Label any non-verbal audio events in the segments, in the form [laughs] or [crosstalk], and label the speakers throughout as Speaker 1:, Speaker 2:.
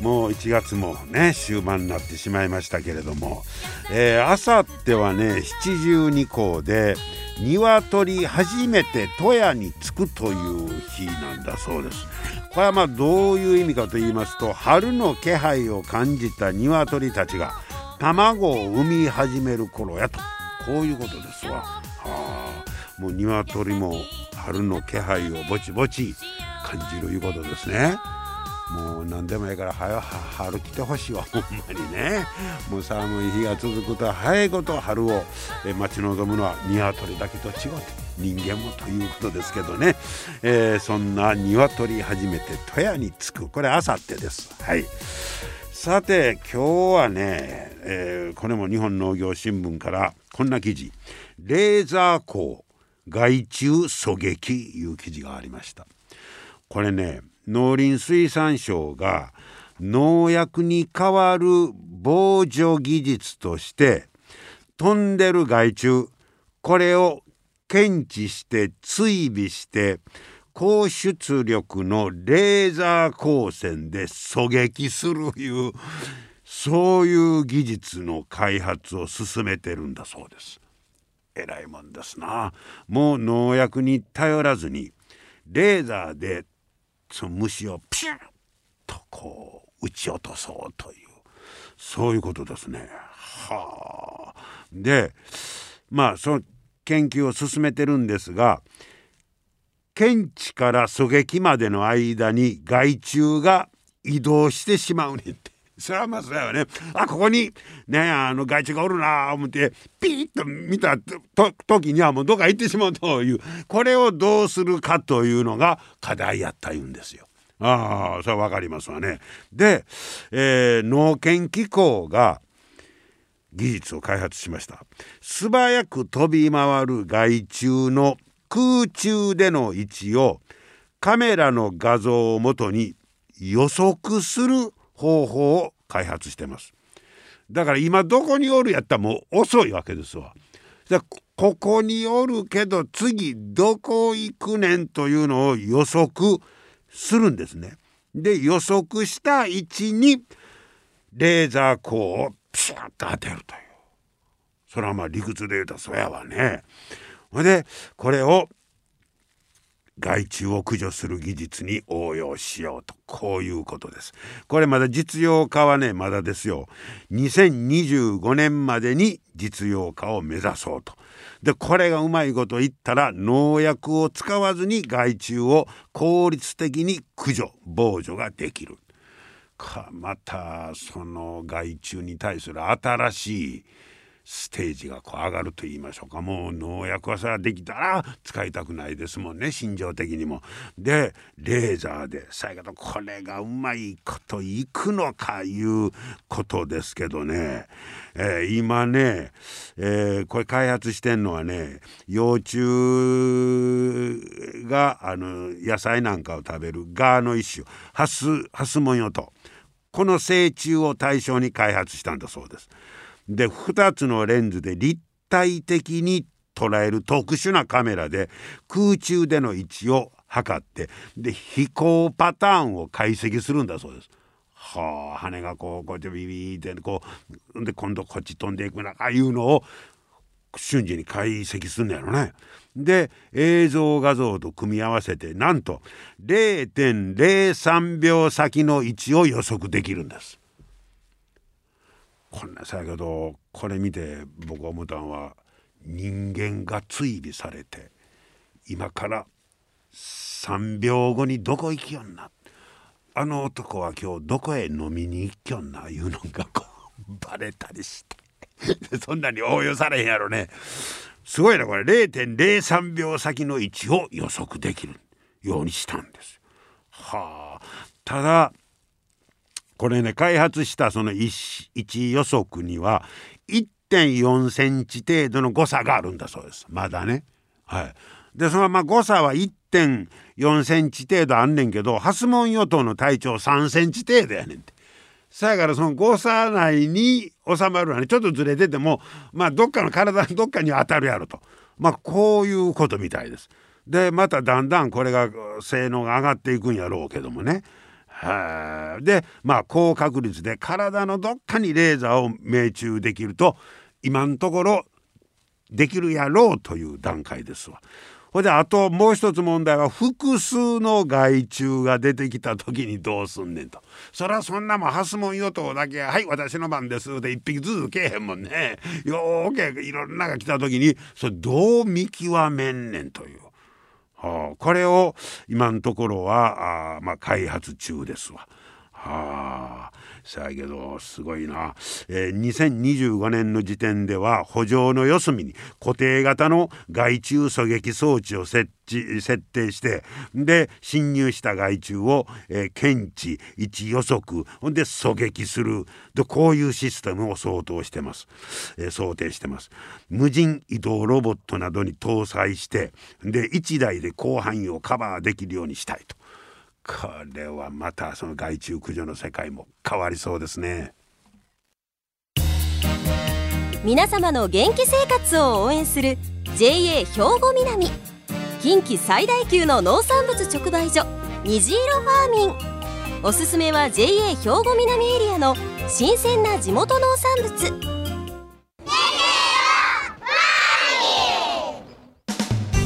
Speaker 1: もう1月もね終盤になってしまいましたけれどもあさってはね七十二校で鶏初めて戸屋に着くという日なんだそうですこれはまあどういう意味かと言いますと春の気配を感じた鶏たちが卵を産み始める頃やとこういうことですわ。はあ、もう鶏も春の気配をぼちぼち感じるいうことですね。もう何でもいいから早春来てほしいわ。[laughs] ほんまにね。もう寒い日が続くと早いこと春を待ち望むのは鶏だけと違って人間もということですけどね、えー、そんな鶏初めて富谷に着く。これあさってです。はい。さて今日はね、えー、これも日本農業新聞からこんな記事「レーザー光害虫狙撃」いう記事がありました。これね農林水産省が農薬に代わる防除技術として飛んでる害虫これを検知して追尾して高出力のレーザー光線で狙撃するいうそういう技術の開発を進めてるんだそうです。えらいもんですな。もう農薬に頼らずにレーザーでその虫をピュッとこう撃ち落とそうというそういうことですね。はあ。でまあその研究を進めてるんですが検知から狙撃までの間に害虫が移動してしまうねって。それはまあそれはねあここにねあの害虫がおるな思ってピーッと見たと時にはもうどっか行ってしまうというこれをどうするかというのが課題やった言うんですよ。ああそれは分かりますわね。で、えー、農研機構が技術を開発しました素早く飛び回る害虫の空中での位置をカメラの画像をもとに予測する方法を開発してます。だから今どこにおるやったらもう遅いわけですわ。ここにおるけど次どこ行くねんというのを予測するんですね。で予測した位置にレーザー光をピシャッと当てるという。それはまあ理屈で言うとそやわね。ほんでこれを害虫を駆除する技術に応用しようとこういうことです。これまだ実用化はねまだですよ。2025年までに実用化を目指そうと。でこれがうまいこと言ったら農薬を使わずに害虫を効率的に駆除防除ができる。かまたその害虫に対する新しいステージがこう上がると言いましょうか。もう農薬はそれはできたら使いたくないですもんね。心情的にも。でレーザーでさやけどこれがうまいこといくのかいうことですけどね、えー、今ね、えー、これ開発してんのはね幼虫があの野菜なんかを食べるガーの一種。ハスハスモンヨと。この成虫を対象に開発したんだそうです。で2つのレンズで立体的に捉える特殊なカメラで空中での位置を測ってで飛行パターンを解析するんだそうです。はあ羽がこうこうやってビビってこうで今度こっち飛んでいくなあいうのを瞬時に解析するんのやろね。で映像画像と組み合わせてなんと0.03秒先の位置を予測できるんです。こんなさやけどこれ見て僕思ったんは人間が追尾されて今から3秒後にどこ行きよんなあの男は今日どこへ飲みに行きよんないうのがこうバレたりして。そんなに応用されへんやろね。すごいなこれ0.03秒先の位置を予測できるようにしたんです。はあ。ただこれね開発したその位置予測には1.4センチ程度の誤差があるんだそうですまだね。はい、でそのまあ誤差は1.4センチ程度あんねんけどハスモン与党の体長3センチ程度やねんて。さやからその誤差内に収まるのはねちょっとずれててもまあどっかの体のどっかに当たるやろとまあこういうことみたいです。でまただんだんこれが性能が上がっていくんやろうけどもね。はでまあ高確率で体のどっかにレーザーを命中できると今のところできるやろうという段階ですわ。ほいであともう一つ問題は複数の害虫が出てきた時にどうすんねんと。そらそんなもんハスモン与党だけ「はい私の番です」で一匹ずつけえへんもんね。よーけいろんなが来た時にそれどう見極めんねんという。これを今のところは、まあ、開発中ですわ。はあ、さやけどすごいな、えー、2025年の時点では補助の四隅に固定型の害虫狙撃装置を設置設定してで侵入した害虫を、えー、検知位置予測ほんで狙撃するでこう。いう。システムを相当してます、えー、想定してます無人移動ロボットなどに搭載してで1台で広範囲をカバーできるよう。にしたいと。これはまたその害虫駆除の世界も変わりそうですね。
Speaker 2: 皆様の元気生活を応援する JA 兵庫南。近畿最大級の農産物直売所虹色ファーミン。おすすめは JA 兵庫南エリアの新鮮な地元農産物。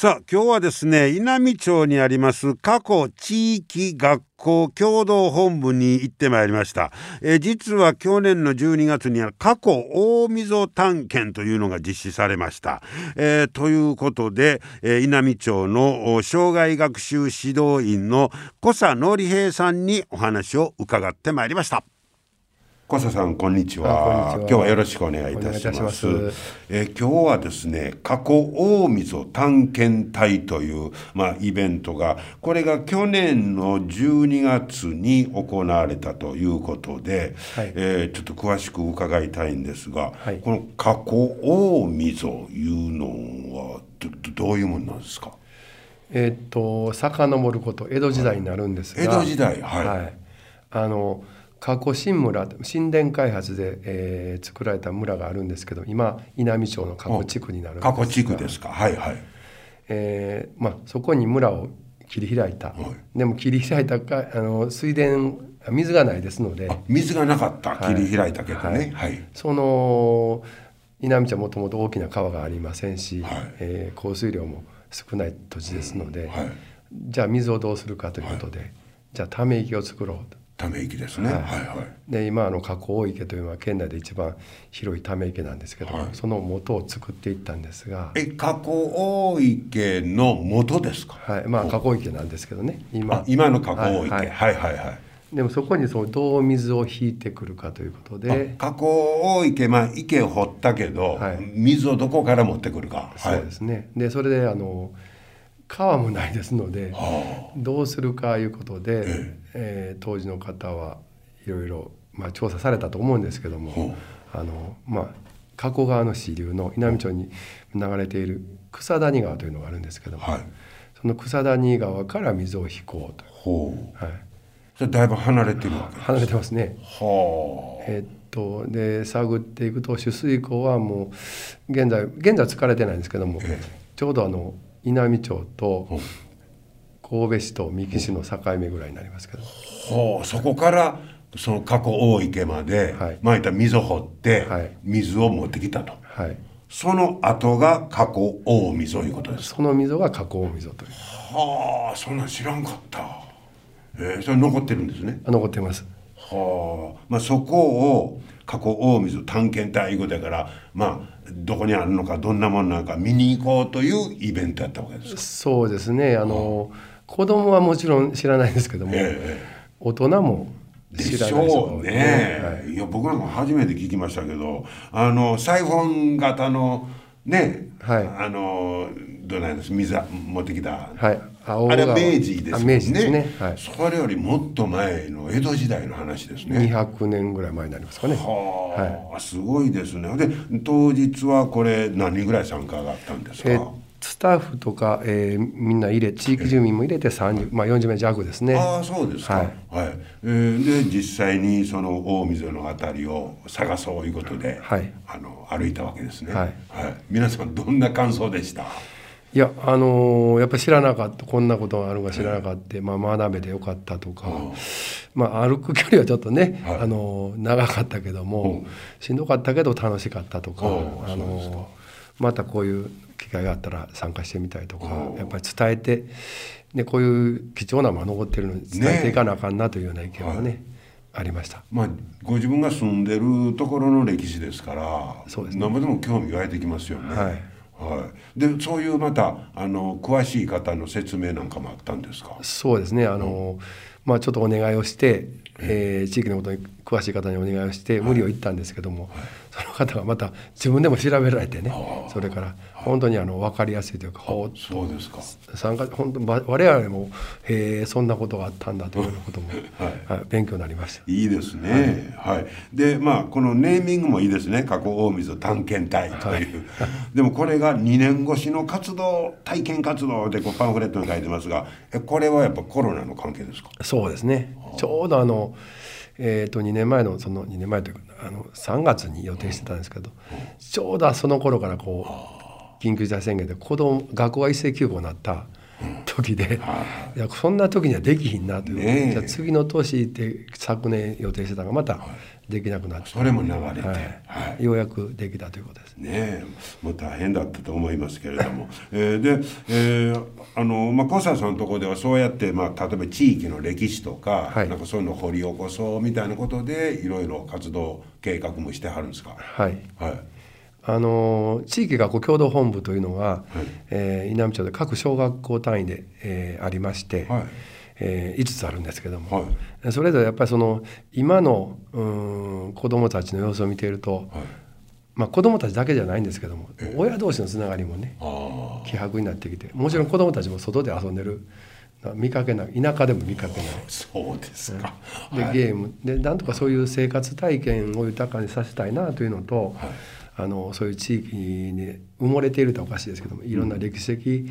Speaker 1: さあ今日はですね稲美町にあります過去地域学校共同本部に行ってまいりました、え、実は去年の12月には過去大溝探検というのが実施されました、えー、ということで、えー、稲美町の障害学習指導員の小佐則平さんにお話を伺ってまいりました。小佐さんこんにちは。今日はよろしくお願いいたします。えー、今日はですね過去大溝探検隊というまあイベントがこれが去年の12月に行われたということで、はい、えー、ちょっと詳しく伺いたいんですが、はい、この過去大溝いうのはどどういうものなんですか？
Speaker 3: えっと遡ること江戸時代になるんですが、
Speaker 1: 江戸時代はい、はい、
Speaker 3: あの加古新村新田開発で、えー、作られた村があるんですけど今稲美町の加古地区になるんです
Speaker 1: 加古地区ですか？はいはい、
Speaker 3: えーまあ、そこに村を切り開いた、はい、でも切り開いたかあの水田水がないですので。
Speaker 1: 水がなかった。切り開いたけどね、はい、はい、
Speaker 3: その稲美町はもともと大きな川がありませんし、はい、えー、降水量も少ない土地ですので、うんはい、じゃあ水をどうするかということで、じゃあため池を作ろうと。
Speaker 1: ため池ですね。はい、はいは
Speaker 3: い、で今あの河口大池というのは県内で一番広いため池なんですけど、はい、その元を作っていったんですが。
Speaker 1: え河口大池の元ですか？
Speaker 3: はい。まあ河口池なんですけどね。
Speaker 1: 今。今の河口大池、はい、はい。はいはい
Speaker 3: でもそこにそうどう水を引いてくるかということで。
Speaker 1: 河口大池まあ池を掘ったけど、はい、水をどこから持ってくるか。
Speaker 3: そうですね。でそれであの川もないですので、はあ、どうするかいうことで、ええ。ー、当時の方はいろいろ、まあ、調査されたと思うんですけども、はあ、あのまあ加古川の支流の稲美町に流れている草谷川というのがあるんですけども、はい、その草谷川から水を引こうと。
Speaker 1: ほう。はい、それだいぶ離れてるわけ
Speaker 3: 離れてますね。はあ、えー、っとで探っていくと取水口はもう現在現在は疲れてないんですけども、え。ちょうどあの稲美町と神戸市と三木市の境目ぐらいになりますけど、
Speaker 1: はあ、そこからその過去大池まで、はい、まあいった水を掘って、はい、水を持ってきたと、はい、その後が過去大溝いうことです
Speaker 3: その溝が過去大溝という。
Speaker 1: はあそんなん知らんかった。えー、それ残ってるんですね？
Speaker 3: 残ってます。
Speaker 1: はあ。まあそこを過去大水探検隊いうことやからまあどこにあるのかどんなもんなのか見に行こうというイベントやったわけですか？
Speaker 3: そうですね。あの、子供はもちろん知らないんですけども、
Speaker 1: え
Speaker 3: 大人も
Speaker 1: で
Speaker 3: 知ら
Speaker 1: し
Speaker 3: ない人が多い
Speaker 1: ょうね、い、や僕なんか初めて聞きましたけどあのサイフォン型のね、
Speaker 3: はい。
Speaker 1: あのどうなんです？水持ってきた、
Speaker 3: はい、
Speaker 1: あれは
Speaker 3: 川
Speaker 1: 明治ですね
Speaker 3: あ明治ですね、はい、
Speaker 1: それよりもっと前の江戸時代の話ですね。
Speaker 3: 200年ぐらい前になりますかね
Speaker 1: はあ、すごいですね。で当日はこれ何人ぐらい参加があったんですか？
Speaker 3: えースタッフとか、えーみんな入れ地域住民も入れて30、まあ、40名弱ですね
Speaker 1: ああそうですか。は
Speaker 3: はいい。
Speaker 1: えーで実際にその大溝のあたりを探そういうことで、
Speaker 3: はい
Speaker 1: あの歩いたわけですね。
Speaker 3: はい
Speaker 1: 皆さんどんな感想でした？
Speaker 3: いやあのーやっぱり知らなかったこんなことがあるのか知らなかった、まあ、学べてよかったとか、まあ、歩く距離はちょっとね、
Speaker 1: はい。
Speaker 3: あのー長かったけども、しんどかったけど楽しかったとか、あのーまたこういう機会があったら参加してみたいとかやっぱり伝えてでこういう貴重なものが残ってるのに伝えていかなあかんなというような意見もねありました。
Speaker 1: まあご自分が住んでるところの歴史ですから、
Speaker 3: そうですね。
Speaker 1: 何ぼでも興味湧いてきますよね。
Speaker 3: はい
Speaker 1: はい。でそういうまたあの詳しい方の説明なんかもあったんですか？
Speaker 3: そうですねあの、まあ、ちょっとお願いをして、えー地域のことに詳しい方にお願いをして無理を言ったんですけども、その方がまた自分でも調べられてねそれから本当にあの分かりやすいというか
Speaker 1: そうですか。
Speaker 3: 参加本当ば我々もへえそんなことがあったんだというようなことも、[laughs] はい勉強になりました。
Speaker 1: いいですね。はい。で、まあこのネーミングもいいですね。過去大水探検隊という。[laughs] でもこれが2年越しの活動体験活動でこうパンフレットに書いてますが、えこれはやっぱコロナの関係ですか？
Speaker 3: そうですねちょうどあの、えー、と2年前のその2年前というかあの3月に予定してたんですけど、ちょうどその頃からこう緊急事態宣言で子供学校が一斉休校になった時で、い。やそんな時にはできひんなという、
Speaker 1: ねえ。
Speaker 3: じゃあ次の年って昨年予定してたのがまたできなくなって、
Speaker 1: それも流れて、
Speaker 3: は
Speaker 1: はい。
Speaker 3: い、ようやくできたということです。
Speaker 1: ねえ。もう大変だったと思いますけれども、[laughs] えーで、えーあのまあ、さんのところではそうやって、まあ、例えば地域の歴史とか、
Speaker 3: はい。
Speaker 1: なんかそういうのを掘り起こそうみたいなことでいろいろ活動計画もしてはるんですか？
Speaker 3: はい。
Speaker 1: はい
Speaker 3: あの地域学校共同本部というのが、えー稲美町で各小学校単位で、えーありまして、
Speaker 1: はい。
Speaker 3: えー5つあるんですけども、
Speaker 1: は
Speaker 3: それぞれやっぱりその今のうーん子どもたちの様子を見ていると、
Speaker 1: はい。
Speaker 3: まあ、子どもたちだけじゃないんですけども、親同士のつながりもね
Speaker 1: あ
Speaker 3: 希薄になってきてもちろん子どもたちも外で遊んでる見かけない田舎でも見かけない。
Speaker 1: あそうですか。
Speaker 3: で
Speaker 1: はい。
Speaker 3: ゲームでなんとかそういう生活体験を豊かにさせたいなというのと、
Speaker 1: はい
Speaker 3: あのそういう地域に埋もれているとはおかしいですけどもいろんな歴史的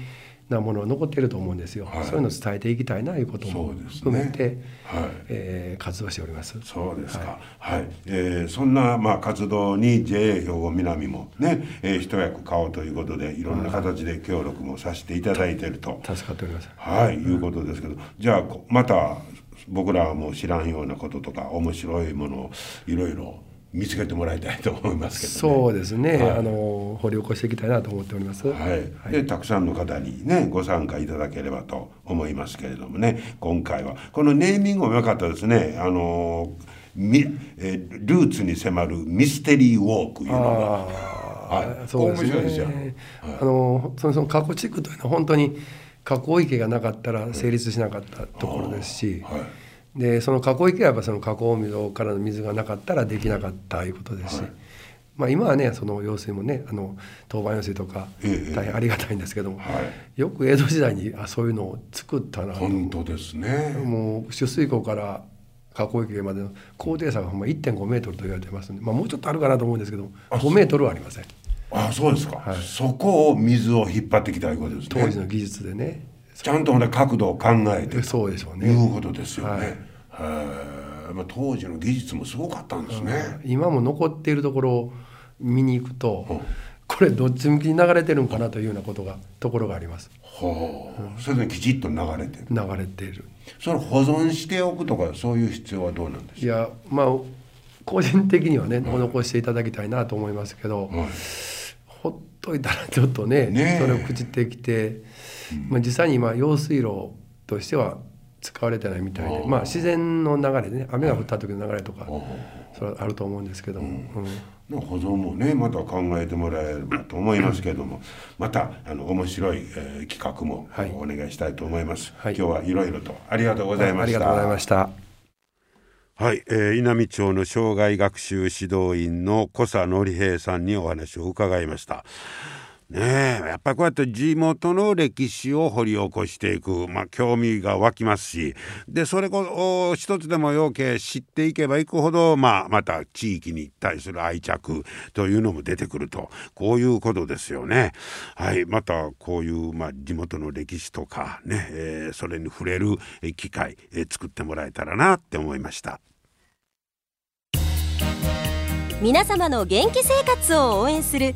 Speaker 3: なものが残っていると思うんですよ、
Speaker 1: はい
Speaker 3: そういうのを伝えていきたいなということも含めて、
Speaker 1: はい
Speaker 3: えー活動しております。
Speaker 1: そうですか。はい。えーそんなまあ活動に JA 兵庫南もね、えー一役買おうということでいろんな形で協力もさせていただいていると。
Speaker 3: 助かっております。
Speaker 1: はい、いうことですけど、じゃあこまた僕らはもう知らんようなこととか面白いものをいろいろ見つけてもらいたいと思いますけどね。
Speaker 3: そうですね、
Speaker 1: はい。
Speaker 3: あの掘り起こしていきたいなと思っております。
Speaker 1: はい、でたくさんの方にねご参加いただければと思いますけれどもね。今回はこのネーミングも良かったですね。あのみえールーツに迫るミステリーウォークいうのが。はい。
Speaker 3: そうですね。
Speaker 1: 面白いですよ。
Speaker 3: あのそのその河口地区というのは本当に河口池がなかったら成立しなかったところですし、
Speaker 1: はい
Speaker 3: でその河口池はやっぱその河口溝からの水がなかったらできなかったいうことですし。まあ、今はねその用水もねあの当番用水とか
Speaker 1: ええ
Speaker 3: 大変ありがたいんですけども、
Speaker 1: はい。
Speaker 3: よく江戸時代にあそういうのを作ったなと。
Speaker 1: 本当ですね。
Speaker 3: もう取水口から河口池までの高低差がほんま1.5メートルと言われてますんで、まあ、もうちょっとあるかなと思うんですけど5メートルはありません。
Speaker 1: あそうですか、そこを水を引っ張ってきたいうことですね。
Speaker 3: 当時の技術でね。
Speaker 1: ちゃんとほんで角度を考えて
Speaker 3: でそうでしょうね。
Speaker 1: いうことですよね、
Speaker 3: はい
Speaker 1: まあ、当時の技術もすごかったんですね、
Speaker 3: 今も残っているところを見に行くと、これどっち向きに流れてるんかなというようなことがところがあります。
Speaker 1: ほうそれできちっと流れてる。
Speaker 3: 流れている。
Speaker 1: それ保存しておくとかそういう必要はどうなんです
Speaker 3: いやまあ個人的にはね残していただきたいなと思いますけど、ほっといたらちょっとね
Speaker 1: ねえ。
Speaker 3: それを朽ちてきて、まあ、実際に今用水路としては使われてないみたいで、まあ、自然の流れでね雨が降った時の流れとか、それはあると思うんですけども、
Speaker 1: の保存もねまた考えてもらえればと思いますけれどもまたあの面白い、えー、企画もお願いしたいと思います、はい、今日はいろいろとありがとうございました、ありがとうございました。はい、えー、稲美町の障害学習指導員の小佐則平さんにお話を伺いましたねえやっぱりこうやって地元の歴史を掘り起こしていく、まあ、興味が湧きますしでそれこそ一つでも要件知っていけばいくほど、まあ、また地域に対する愛着というのも出てくるとこういうことですよね。はい、またこういう、まあ、地元の歴史とかね、えー、それに触れる機会、えー、作ってもらえたらなって思いました。
Speaker 2: 皆様の元気生活を応援する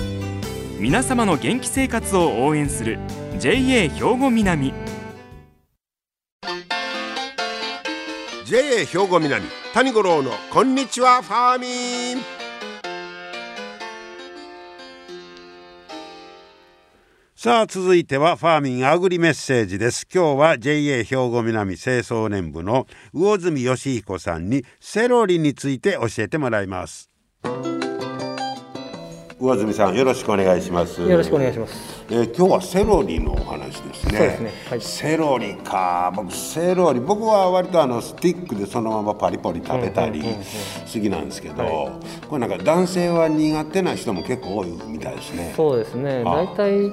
Speaker 4: 皆様の元気生活を応援する JA 兵庫南。
Speaker 1: JA 兵庫南谷五郎のこんにちはファーミン。さあ続いてはファーミンアグリメッセージです。今日は JA 兵庫南清掃年部の魚住義彦さんにセロリについて教えてもらいます。上住さんよろしくお願いします。
Speaker 5: よろしくお願いします、
Speaker 1: えー、今日はセロリのお話ですね。
Speaker 5: そうですね、
Speaker 1: はい、セロリか。僕セロリ。僕は割とあのスティックでそのままパリパリ食べたり好きなんですけど、これなんか男性は苦手な人も結構多いみたいですね。
Speaker 5: そうですね。大体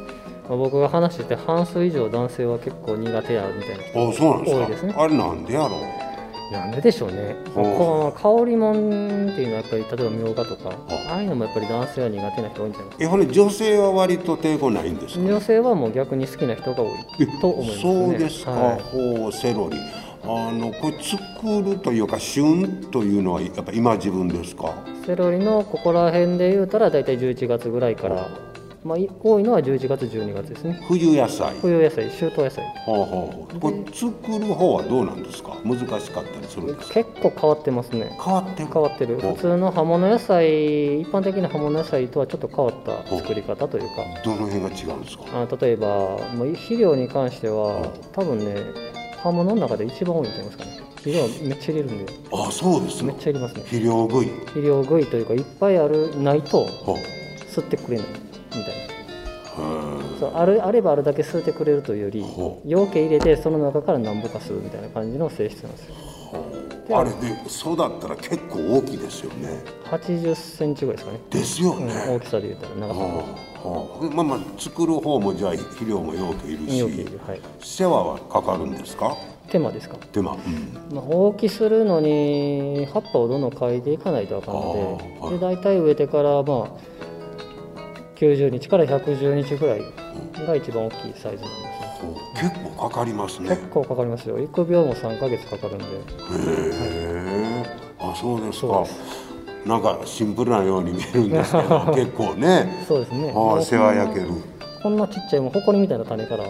Speaker 5: 僕が話してて半数以上男性は結構苦手やみたいな人多いですね。
Speaker 1: あれなんでやろう
Speaker 5: なんででしょうね、この香りもんっていうのはやっぱり例えばみょうがとかあ。あいうのもやっぱり男性は苦手な人多いんじゃない？ですか
Speaker 1: えほん女性は割と抵抗ないんですか、
Speaker 5: 女性はもう逆に好きな人が多いと思います、ね、
Speaker 1: そうですか、はい、ほうセロリ。あのこれ作るというか旬というのはやっぱ今自分ですか？
Speaker 5: セロリのここら辺で言うたら大体11月ぐらいからまあ、多いのは11月12月ですね。
Speaker 1: 冬野菜。
Speaker 5: 冬野菜秋冬野菜。
Speaker 1: ほうほうこれ作る方はどうなんですか？難しかったりするんです
Speaker 5: か？結構変わってますね。
Speaker 1: 変わってる
Speaker 5: 変わってる。普通の葉物野菜一般的な葉物野菜とはちょっと変わった作り方というか。
Speaker 1: どの辺が違うんですか？
Speaker 5: あ例えばもう肥料に関しては多分ね葉物の中で一番多いと思いますかね。肥料めっちゃ入れるんで。
Speaker 1: あそうです
Speaker 5: ね。めっちゃ入れますね。
Speaker 1: 肥料食い。
Speaker 5: 肥料食いというかいっぱいあるないと吸ってくれないみたいな。そうあるあればあるだけ吸ってくれるというより養鶏入れてその中から何ぼかするみたいな感じの性質なんですよ。
Speaker 1: あれで育ったら結構大きいですよね。
Speaker 5: 80センチぐらいですかね。
Speaker 1: ですよね、
Speaker 5: うん、大きさで言ったら長さは
Speaker 1: あ、まあまあ作る方もじゃあ肥料も養鶏いるし
Speaker 5: 養鶏はい、
Speaker 1: 世話はかかるんですか？
Speaker 5: 手間ですか。
Speaker 1: 手間、うん、
Speaker 5: まあ、大きするのに葉っぱをどんどん嗅いでいかないとあかんのではい、で大体植えてからまあ90日から110日ぐらいが一番大きいサイズなんですね、
Speaker 1: 結構かかりますね。
Speaker 5: 結構かかりますよ。育苗も3か月かかるんで。へ
Speaker 1: え、はい、あそうですか。なんかシンプルなように見えるんですけど [laughs] 結構ね。
Speaker 5: そうですね。
Speaker 1: あ世話焼ける。
Speaker 5: こんなちっちゃいもう埃みたいな種から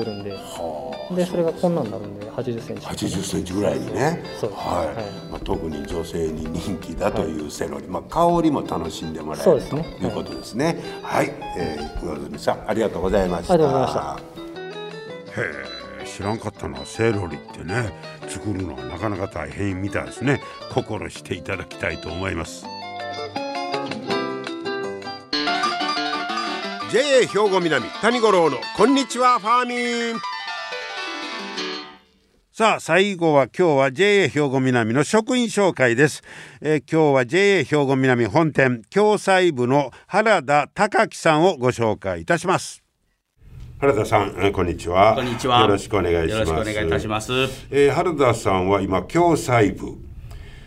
Speaker 5: 作るんで、でそれがこんなんなるんで80センチ。
Speaker 1: 80センチぐらいにね。はい、はい、まあ、特に女性に人気だというセロリ、はい、まあ、香りも楽しんでもらえる、ね、ということですね。はい、はい、えー、上住さんありがとうございました。
Speaker 5: ありがとうございま
Speaker 1: した。へえ知らんかったな。セロリってね作るのはなかなか大変みたいですね。心していただきたいと思います JA 兵庫南谷五郎のこんにちはファーミンさあ最後は今日は JA 兵庫南の職員紹介です、えー、今日は JA 兵庫南本店共済部の原田隆樹さんをご紹介いたします原田さん、こんにちは。
Speaker 6: こんにちは。
Speaker 1: よろしくお願いします。よろし
Speaker 6: くお願いいたします。
Speaker 1: えー、原田さんは今共済部、はい、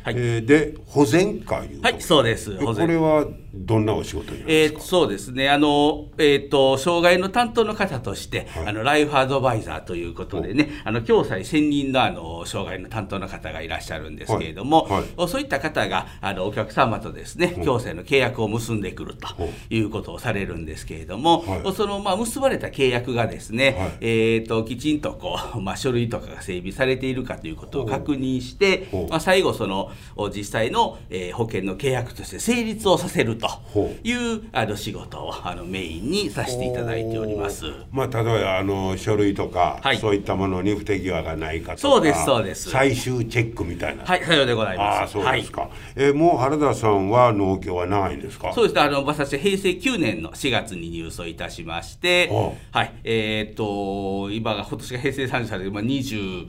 Speaker 1: えー、で保全会
Speaker 6: はい、そうです。
Speaker 1: これはどんなお仕事
Speaker 6: えー
Speaker 1: ですか、
Speaker 6: そうですね、あのえー、と障害の担当の方として、あのライフアドバイザーということでね、あの共済専任のあの障害の担当の方がいらっしゃるんですけれども、
Speaker 1: はい。
Speaker 6: そういった方があのお客様とですね、共済の契約を結んでくるということをされるんですけれども、
Speaker 1: はい。
Speaker 6: そのまあ結ばれた契約がですね、
Speaker 1: はい。
Speaker 6: えー、ときちんとこう、まあ、書類とかが整備されているかということを確認してまあ、最後そのお実際の、えー保険の契約として成立をさせると
Speaker 1: ほう。
Speaker 6: いうあの仕事をあのメインにさせていただいております。
Speaker 1: まあ、例えばあの書類とか、
Speaker 6: はい。
Speaker 1: そういったものに不手際がないかとか
Speaker 6: そうですそうです。
Speaker 1: 最終チェックみたいな、
Speaker 6: はい、さようでございます。
Speaker 1: ああそうですか、
Speaker 6: はい。
Speaker 1: えーもう原田さんは農協は長いんですか？
Speaker 6: そうです。ね、あの私は平成9年の4月に入村いたしまして
Speaker 1: ほ、
Speaker 6: はい、えーっと今が今年が平成30歳で、まあ、24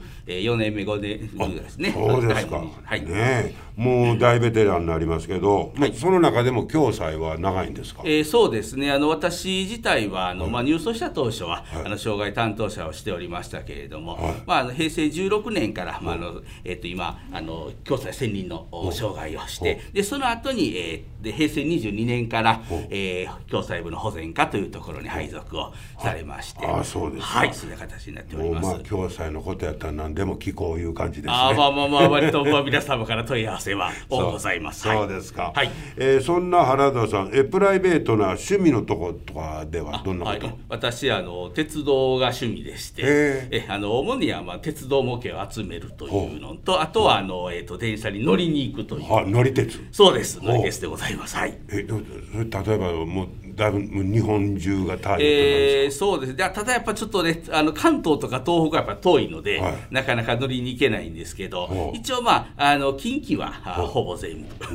Speaker 6: 年目5年目ですね。
Speaker 1: そうですか、
Speaker 6: はい、
Speaker 1: ねえ。もう大ベテランになりますけど、まあその中でも共済は長いんですか、
Speaker 6: えーそうですね。あの私自体はあの、まあ、入村した当初は、あの障害担当者をしておりましたけれども、
Speaker 1: はい。
Speaker 6: まあ、あの平成16年から、まああのえー、と今あの共済専任のお障害をしてでその後に、えーで平成22年から、えー共済部の保全課というところに配属をされまして、
Speaker 1: ああそうですか。
Speaker 6: はい。そういう形になっております。
Speaker 1: まあ共済のことやったら何でも聞こういう感じですね。
Speaker 6: あーまあまあまあ割とまあ皆様から問い合わせは多ございます。[laughs]
Speaker 1: そうですか、
Speaker 6: はい。
Speaker 1: えーそんな原田さんえプライベートな趣味のとことかではどんなこと、
Speaker 6: はい、私あの鉄道が趣味でして
Speaker 1: へ
Speaker 6: えあの主には、まあ、鉄道模型を集めるというのとあとはあの、えー、と電車に乗りに行くという。
Speaker 1: あ乗り鉄。
Speaker 6: そうです。乗り鉄でございます。はい。
Speaker 1: え例えばもうだいぶ日本中がターゲット
Speaker 6: えーそうです。ただやっぱちょっとねあの関東とか東北はやっぱ遠いので、
Speaker 1: はい。
Speaker 6: なかなか乗りに行けないんですけど一応まああの近畿はあほぼ全部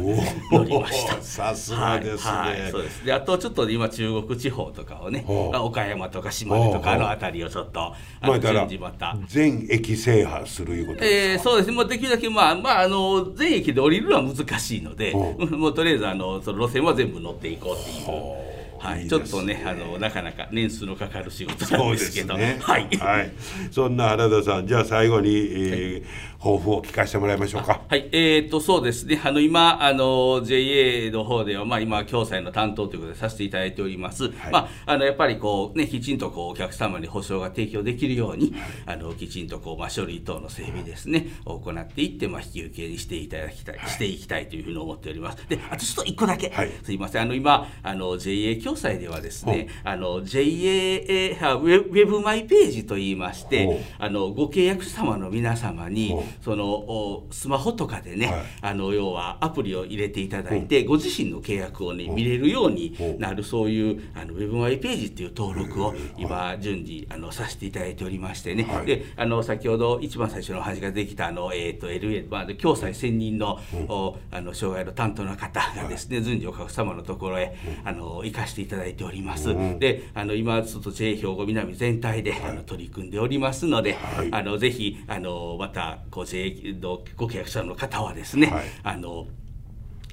Speaker 6: 乗りました。[laughs]
Speaker 1: さすがですね、
Speaker 6: はいはいそうです。であとちょっと今中国地方とかをね岡山とか島根とかの辺りをちょっと
Speaker 1: まあ
Speaker 6: 順次また。
Speaker 1: 全駅制覇するいうこと
Speaker 6: え
Speaker 1: ですか、
Speaker 6: ーそうです。ね、もうできるだけ、まあまあ、あの全駅で降りるのは難しいので、
Speaker 1: ほ [laughs]
Speaker 6: もうとりあえずあのその路線は全部乗っていこうっていう、はい。
Speaker 1: いい
Speaker 6: ちょっとねあの、なかなか年数のかかる仕事なんですけど、
Speaker 1: すね。
Speaker 6: はい、
Speaker 1: はい。そんな原田さん、じゃあ最後に、えー抱負を聞かせてもらいましょうか。
Speaker 6: はい、えー、とそうですね、あの今、あの JA の方では、まあ、今、共済の担当ということでさせていただいております、まあ、あのやっぱりこう、ね、きちんとこうお客様に保証が提供できるように、あのきちんとこう、まあ、書類等の整備ですね、を行っていって、まあ、引き受けにしていただきたい、していきたいというふうに思っております。であとちょっと一個だけ、
Speaker 1: はい。
Speaker 6: すいません、あの今、あの JA 共済ではですね、あの JA あウェウェブマイページといいまして、あのご契約様の皆様にそのおスマホとかでね、
Speaker 1: はい。
Speaker 6: あの要はアプリを入れていただいて、ご自身の契約をね見れるようになるそういうあのウェブマイページっていう登録を今順次あのさせていただいておりましてね、
Speaker 1: はい。
Speaker 6: であの先ほど一番最初のお話ができたあのえっ、と LA まあ共済専任の、おあの障害の担当の方がですね、順次お客様のところへあの行かせていただいております。であの今ちょっと J 兵庫南全体で、あの取り組んでおりますので、
Speaker 1: はい。
Speaker 6: あのぜひあのまたこう J のご契約者の方はですね、
Speaker 1: はい。
Speaker 6: あの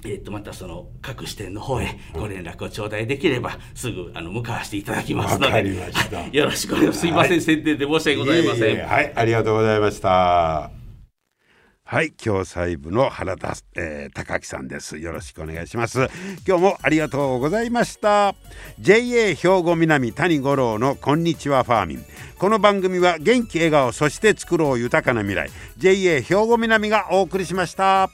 Speaker 6: えー、とまたその各支店の方へご連絡を頂戴できればすぐあの向かわせていただきますので
Speaker 1: りました。
Speaker 6: はい。よろしくお願いします。すいません、
Speaker 1: はい。
Speaker 6: 宣伝で申し訳ございません。
Speaker 1: ええはい、ありがとうございました。はい、共済部の原田、えー、高木さんです。よろしくお願いします。今日もありがとうございました。JA 兵庫南谷五郎のこんにちはファーミン。この番組は元気笑顔そして作ろう豊かな未来 JA 兵庫南がお送りしました。